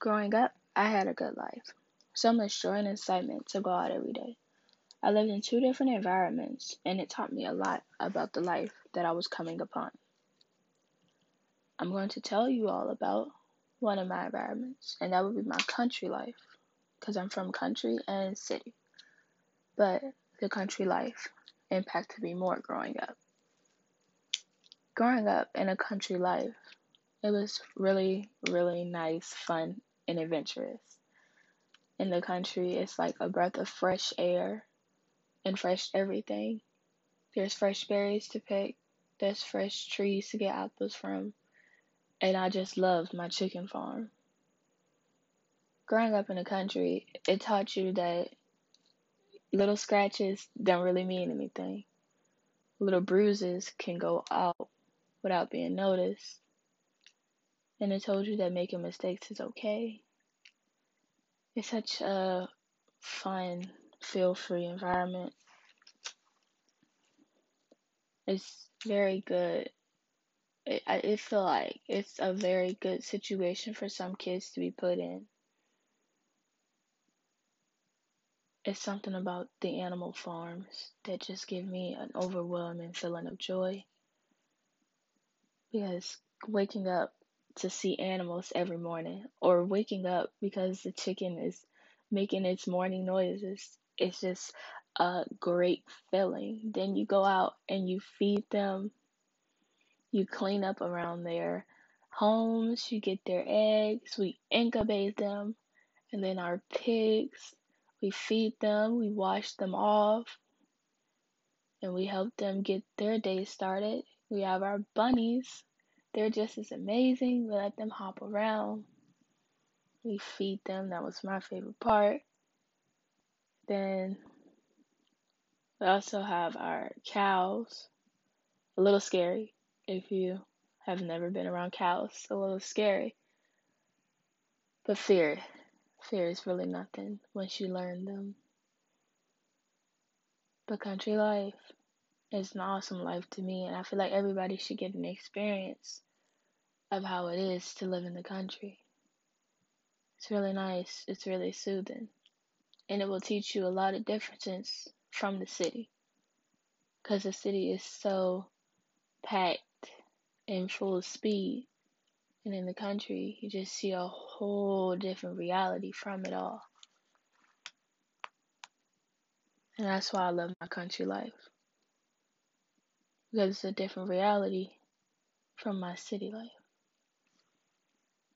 Growing up, I had a good life. So much joy and excitement to go out every day. I lived in two different environments, and it taught me a lot about the life that I was coming upon. I'm going to tell you all about one of my environments, and that would be my country life, because I'm from country and city. But the country life impacted me more growing up. Growing up in a country life, it was really, really nice, fun, and adventurous. In the country, it's like a breath of fresh air and fresh everything. There's fresh berries to pick, there's fresh trees to get apples from, and I just loved my chicken farm. Growing up in the country, it taught you that little scratches don't really mean anything. Little bruises can go out without being noticed. And it told you that making mistakes is okay. It's such a fun, feel free environment. It's very good. It, I it feel like it's a very good situation for some kids to be put in. It's something about the animal farms that just give me an overwhelming feeling of joy. Because waking up to see animals every morning, or waking up because the chicken is making its morning noises. It's just a great feeling. Then you go out and you feed them, you clean up around their homes, you get their eggs, we incubate them, and then our pigs, we feed them, we wash them off, and we help them get their day started. We have our bunnies they're just as amazing. We let them hop around. We feed them. That was my favorite part. Then we also have our cows. A little scary if you have never been around cows. A little scary. But fear. Fear is really nothing once you learn them. But country life is an awesome life to me, and I feel like everybody should get an experience of how it is to live in the country. It's really nice, it's really soothing, and it will teach you a lot of differences from the city because the city is so packed and full of speed. And in the country, you just see a whole different reality from it all. And that's why I love my country life. Because it's a different reality from my city life.